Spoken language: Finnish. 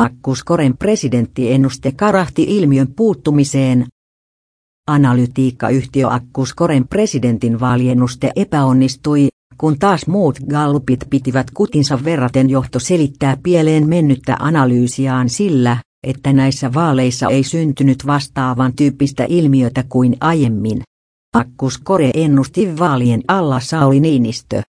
Akkuskoren presidenttiennuste karahti ilmiön puuttumiseen. Analytiikkayhtiö Akkuskoren presidentin vaaliennuste epäonnistui, kun taas muut gallupit pitivät kutinsa verraten johto selittää pieleen mennyttä analyysiaan sillä, että näissä vaaleissa ei syntynyt vastaavan tyyppistä ilmiötä kuin aiemmin. Akkuskore ennusti vaalien alla Sauli Niinistö.